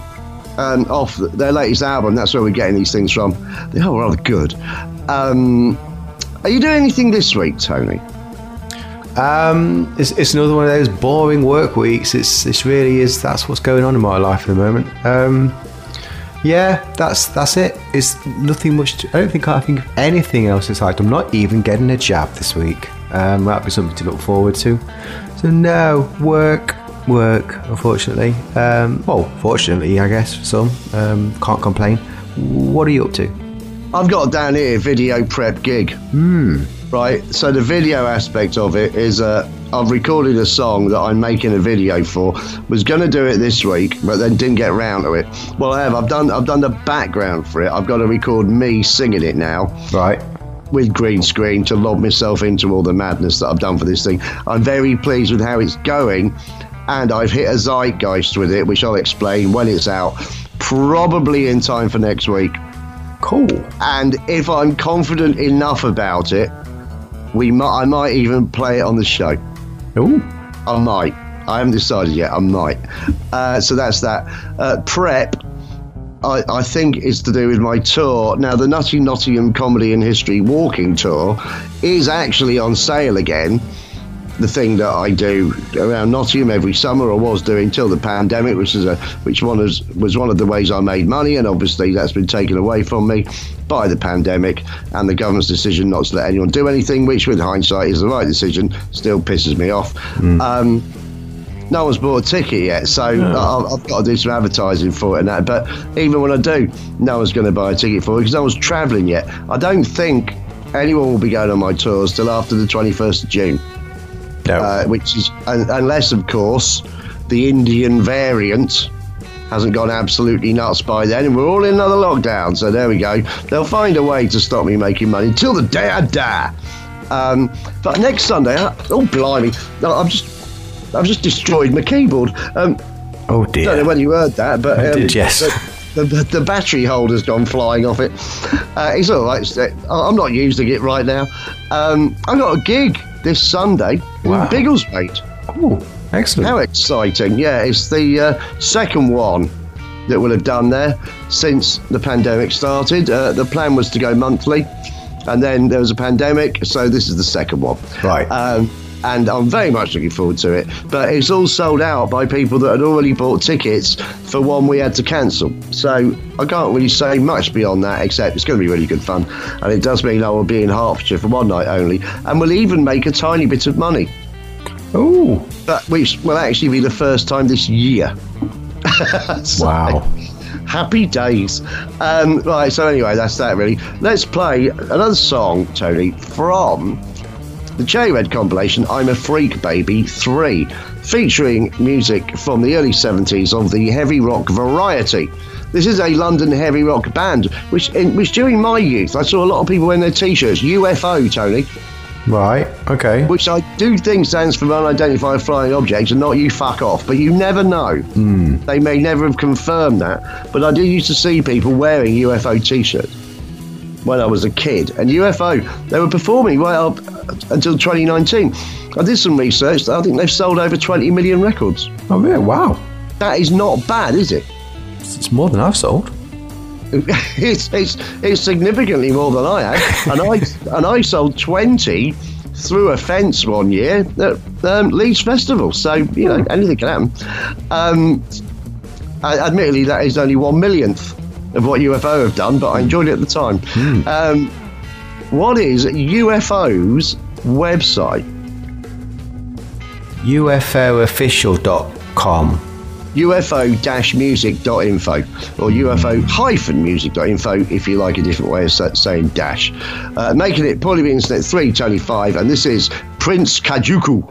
um, off their latest album. That's where we're getting these things from. They are rather good. Um, are you doing anything this week, Tony? Um, it's, it's another one of those boring work weeks. It's this really is that's what's going on in my life at the moment. Um, yeah, that's that's it. It's nothing much. To, I don't think I think of anything else aside. I'm not even getting a jab this week. Um, that'll be something to look forward to. So no work, work. Unfortunately, um, well, fortunately, I guess for some. Um, can't complain. What are you up to? I've got down here video prep gig. Hmm. Right. So the video aspect of it is uh, I've recorded a song that I'm making a video for. Was going to do it this week, but then didn't get round to it. Well, I have. I've done. I've done the background for it. I've got to record me singing it now Right. with green screen to lob myself into all the madness that I've done for this thing. I'm very pleased with how it's going, and I've hit a zeitgeist with it, which I'll explain when it's out, probably in time for next week. Cool. And if I'm confident enough about it, we might, I might even play it on the show. Ooh. I might. I haven't decided yet. I might. Uh, so that's that. Uh, prep. I, I think is to do with my tour. Now, the Nutty Nottingham Comedy and History Walking Tour is actually on sale again. The thing that I do around Nottingham every summer, or was doing till the pandemic, which is a which one was was one of the ways I made money, and obviously that's been taken away from me by the pandemic and the government's decision not to let anyone do anything, which with hindsight is the right decision. Still pisses me off. Um, no one's bought a ticket yet, so I've got to do some advertising for it and that. But even when I do, no one's going to buy a ticket for it because no one's travelling yet. I don't think anyone will be going on my tours till after the 21st of June, No. uh, which is, un- unless, of course, the Indian variant hasn't gone absolutely nuts by then, and we're all in another lockdown. So there we go. They'll find a way to stop me making money until the day I die. Um, but next Sunday, I- oh blimey, No, I've just I've just destroyed my keyboard. Um, oh I don't know dear. whether you heard that, but um, did, yes. The, the, the battery holder's gone flying off it. Uh, it's all right. it's- uh, I'm not using it right now. Um, I got a gig this Sunday Wow. in Biggleswade. Oh, excellent. How exciting! Yeah, it's the uh, second one that we'll have done there since the pandemic started. Uh, the plan was to go monthly, and then there was a pandemic, so this is the second one. Right. Um, and I'm very much looking forward to it. But it's all sold out by people that had already bought tickets for one we had to cancel. So I can't really say much beyond that, except it's going to be really good fun. And it does mean I will be in Hertfordshire for one night only, and we'll even make a tiny bit of money. Oh, But which will actually be the first time this year. [laughs] So, wow. Happy days. Um, right, so anyway, that's that really. Let's play another song, Tony, from the Cherry Red compilation, I'm a Freak Baby 3, featuring music from the early 70s of the heavy rock variety. This is a London heavy rock band, which, in, which during my youth, I saw a lot of people wearing their t shirts, UFO, Tony, Right. Okay. which I do think stands for unidentified flying objects and not you fuck off, but you never know. Hmm. They may never have confirmed that, but I did used to see people wearing UFO t shirts when I was a kid. And UFO, they were performing right up until 2019. I did some research, I think they've sold over 20 million records. Oh yeah. Wow. That is not bad, is it? It's more than I've sold. [laughs] it's, it's, it's significantly more than I have. and I [laughs] and I sold twenty through a fence one year at um, Leeds Festival. So, you know, anything can happen. Um, admittedly, that is only one millionth of what UFO have done, but I enjoyed it at the time. Um, what is UFO's website? UFOofficial.com. UFO-music.info or UFO-music.info if you like a different way of saying dash. Uh, making it Paulie Internet 3, Tony 5, and this is Prince Kajuku.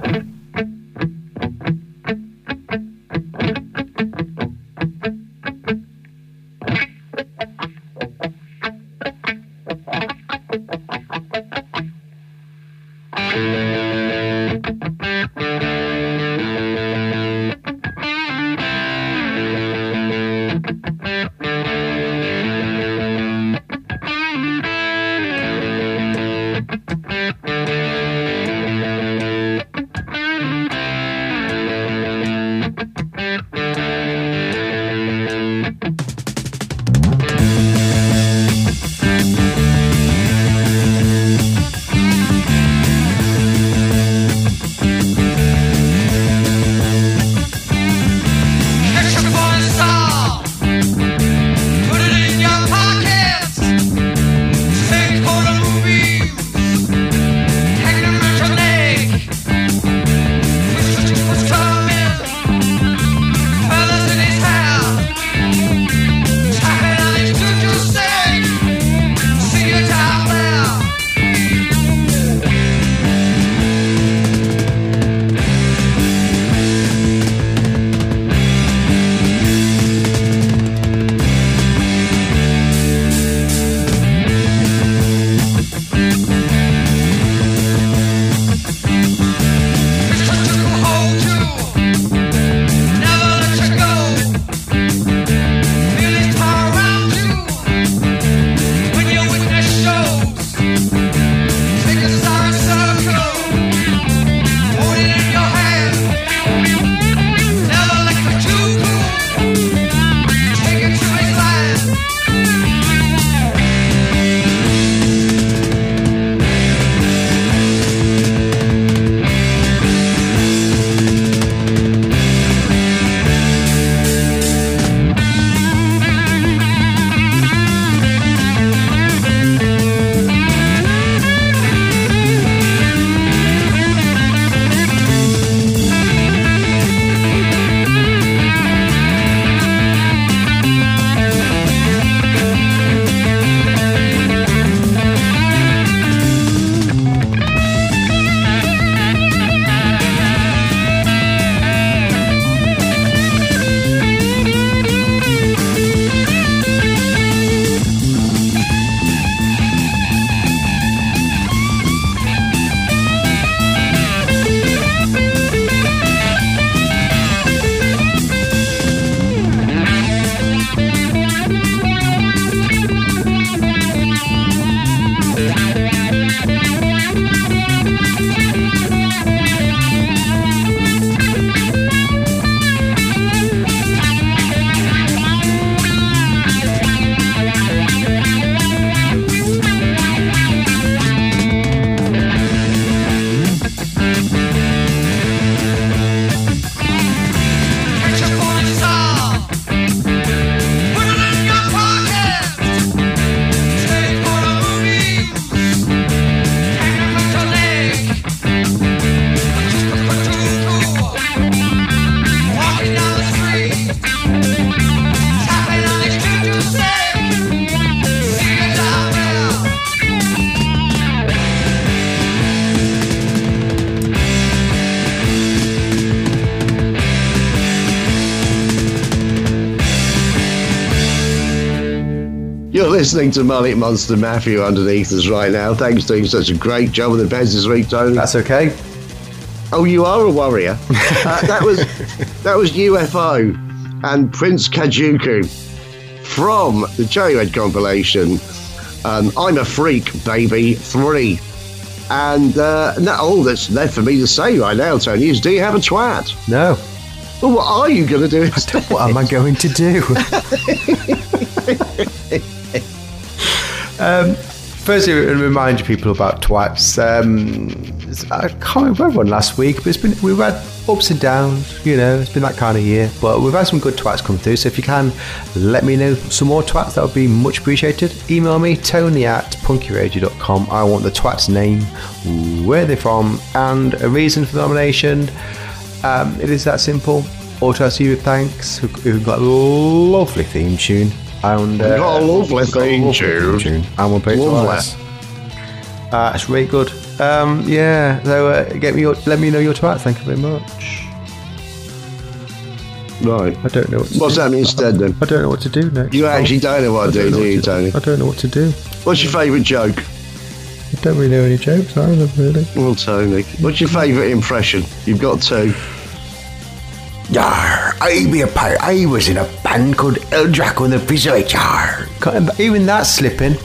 Listening to Mullet Monster Matthew underneath us right now. Thanks for doing such a great job with the beds this week, Tony. That's okay. Oh, you are a warrior. [laughs] uh, that was that was UFO and Prince Kajuku from the Joeyhead compilation. Um, I'm a freak, baby. Three. And uh, now all that's left for me to say right now, Tony, is do you have a twat? No. Well, what are you going to do? What am I going to do? Um, Firstly, remind people about twats. Um, I can't remember everyone last week, but it's been we've had ups and downs. You know, it's been that kind of year. But we've had some good twats come through. So if you can, let me know some more twats. That would be much appreciated. Email me tony at punkyradio.com. I want the twat's name, where they're from, and a reason for the nomination. Um, it is that simple. I see you. Thanks. Who- Who've got a lovely theme tune. And, uh, got a lovely we've got a theme lovely tune. And we'll play it Lovely. Uh, it's really good. Um, yeah, so uh, get me your, let me know your twats. Thank you very much. Right. I don't know what to What's do. happening instead then? I don't know what to do next. You actually don't know what I to do, know you, to- Tony? I don't know what to do. What's your favourite joke? I don't really know any jokes either, really. Well, Tony, what's your favourite impression? You've got two. Yar, I be a pirate. I was in a band called El Draco and the Pizzoid Yar. Even that's slipping.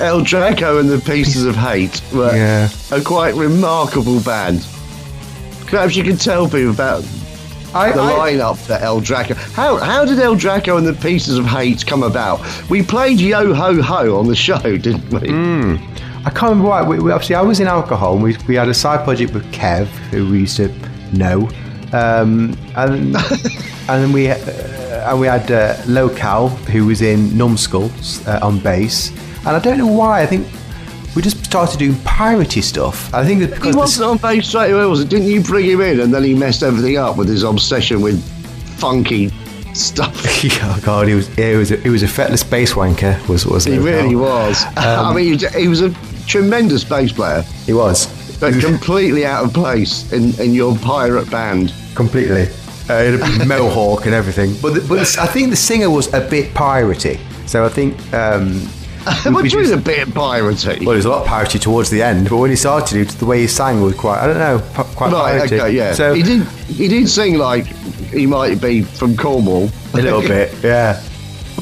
El Draco and the Pieces of Hate were Yeah. a quite remarkable band. Perhaps you can tell people about I, the I- lineup for El Draco. How how did El Draco and the Pieces of Hate come about? We played Yo Ho Ho on the show, [laughs] didn't we? Mm. I can't remember why. We, we, obviously, I was in alcohol. And we, we had a side project with Kev, who we used to know, um, and [laughs] and then we uh, and we had uh, Local, who was in Numbskulls uh, on bass. And I don't know why. I think we just started doing piratey stuff. I think He because the- wasn't on bass straight away, was it? Didn't you bring him in and then he messed everything up with his obsession with funky stuff? [laughs] oh god, he was he was a, he was a fretless bass wanker. Was was He really was. [laughs] I Um, mean, he was- he was a tremendous bass player, He was but completely out of place in, in your pirate band. Completely. Uh, it had a mohawk and everything. But the, but I think the singer was a bit piratey. So I think. Um, what do you mean a bit piratey? Well, there's a lot of piratey towards the end, but when he started, it, the way he sang was quite, I don't know, quite right, piratey. okay, yeah. So, he did. He did sing like he might be from Cornwall. a little bit, [laughs] yeah.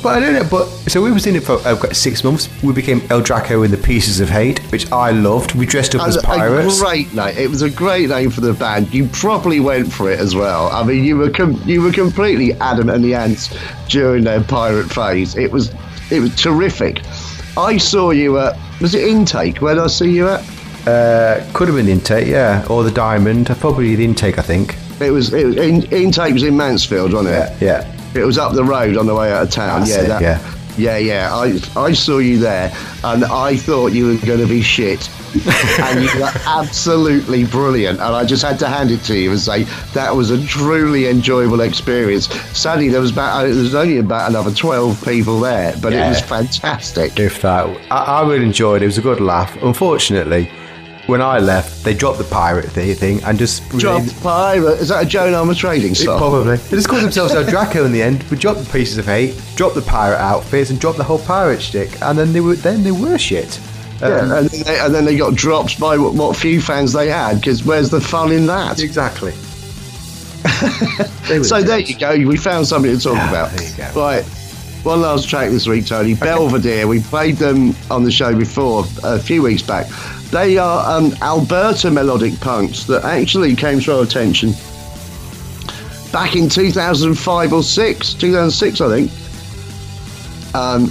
But I don't know, but, so we was in it for uh, six months. We became El Draco in the Pieces of Hate, which I loved. We dressed up As as a pirates. great name. It was a great name for the band. You properly went for it as well. I mean, you were com- you were completely Adam and the Ants during their pirate phase. It was it was terrific. I saw you at was it Intake? Where did I see you at? Uh, could have been Intake, yeah, or the Diamond. Probably the Intake, I think. It was it was in, Intake was in Mansfield, wasn't it? Yeah. It was up the road on the way out of town. That's yeah, it, that, yeah. yeah, yeah. I I saw you there, and I thought you were going to be shit, [laughs] and you were absolutely brilliant. And I just had to hand it to you and say that was a truly enjoyable experience. Sadly, there was about uh, there was only about another twelve people there, but it was fantastic. If that, I, I really enjoyed it. It was a good laugh. Unfortunately, when I left, they dropped the pirate thing and just Drop pirate. Is that a Joan Armour trading song? Probably. They just called themselves El Draco in the end. We dropped the pieces of hate, dropped the pirate outfits, and dropped the whole pirate stick. And then they were then they were shit. Um, Yeah, and then, they, and then they got dropped by what, what few fans they had. Because where's the fun in that? Exactly. [laughs] So there you go. We found something to talk about. there you go. Right. One last track this week, Tony. Belvedere. We played them on the show before a few weeks back. They are um, Alberta melodic punks that actually came to our attention back in 2005 or six, 2006, I think. Um,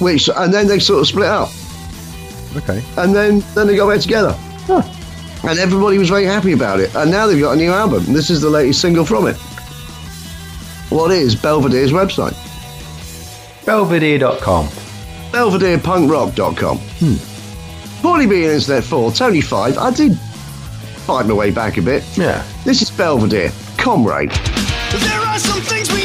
which and then they sort of split up, Okay. and then then they got back together. And everybody was very happy about it. And now they've got a new album. This is the latest single from it. What is Belvedere's website? Belvedere.com. BelvederePunkRock.com. Hmm. Poorly being Internet 4, Tony 5. I did fight my way back a bit. Yeah. This is Belvedere, Comrade. There are some things we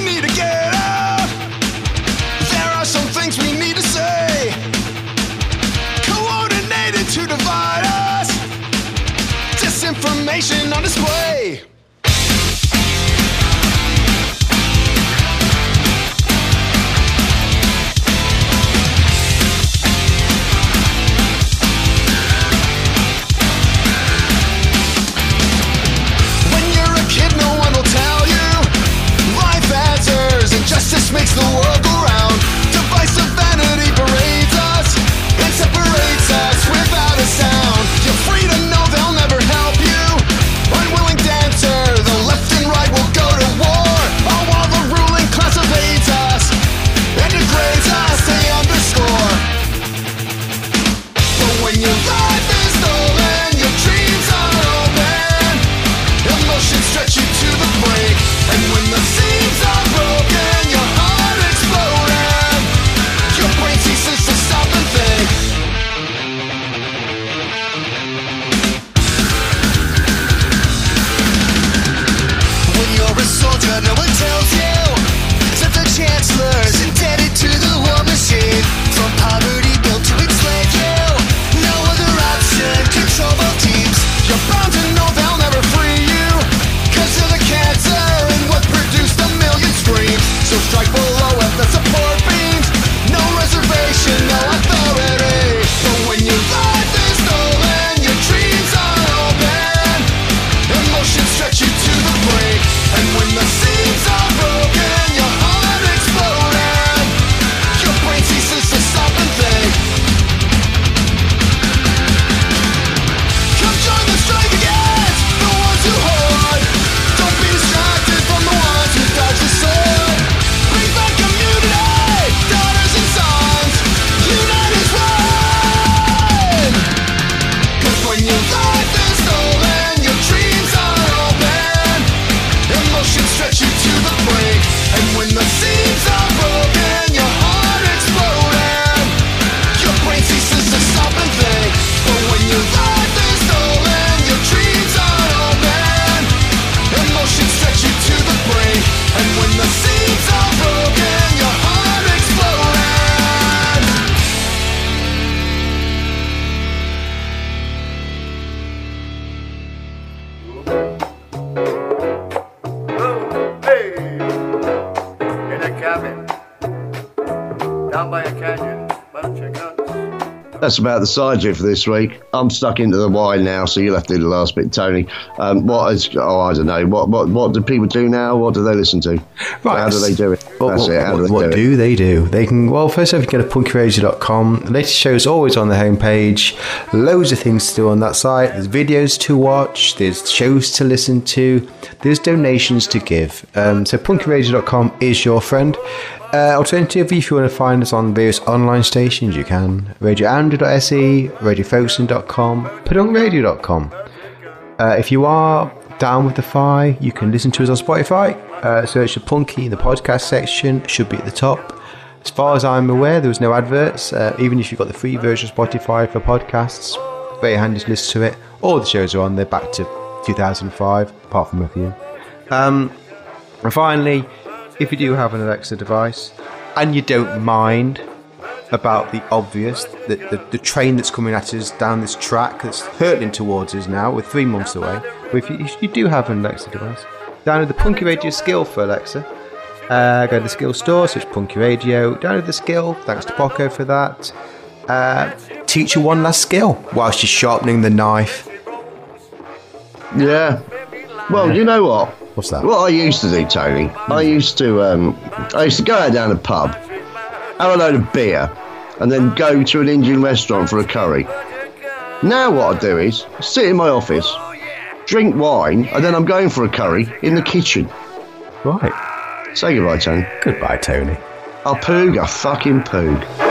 that's about the side of it for this week. I'm stuck into the wine now, so you'll have to do the last bit, Tony. Um, what is? Oh, I don't know. What what what do people do now? What do they listen to? Right. How do they do it? What, That's what- it. How what- do they what do, do they do? They can, well, first off, you can go to punkyradio.com. The latest show is always on the homepage. Loads of things to do on that site. There's videos to watch, there's shows to listen to, there's donations to give. Um, so, punkyradio.com is your friend. Uh, alternatively, if you want to find us on various online stations, you can. RadioAndrew.se, RadioFocusing.com, PutOnRadio.com. Uh, if you are down with the Fi, you can listen to us on Spotify. Uh, search for Punky in the podcast section, should be at the top. As far as I'm aware, there was no adverts. Uh, even if you've got the free version of Spotify for podcasts, very handy to listen to it. All the shows are on there back to 2005, apart from a few. Um, and finally, if you do have an Alexa device and you don't mind about the obvious, the, the, the train that's coming at us down this track that's hurtling towards us now, we're three months away. But if you, if you do have an Alexa device, download the Punky Radio skill for Alexa. Uh, go to the skill store, search Punky Radio, download the skill. Thanks to Poco for that. Uh, teach her one last skill whilst you're sharpening the knife. Yeah. Well, you know what? What's that? What I used to do, Tony, I used to um, I used to go out down a pub, have a load of beer, and then go to an Indian restaurant for a curry. Now what I do is sit in my office, drink wine, and then I'm going for a curry in the kitchen. Right. Say goodbye, Tony. Goodbye, Tony. I'll poog, I fucking poog.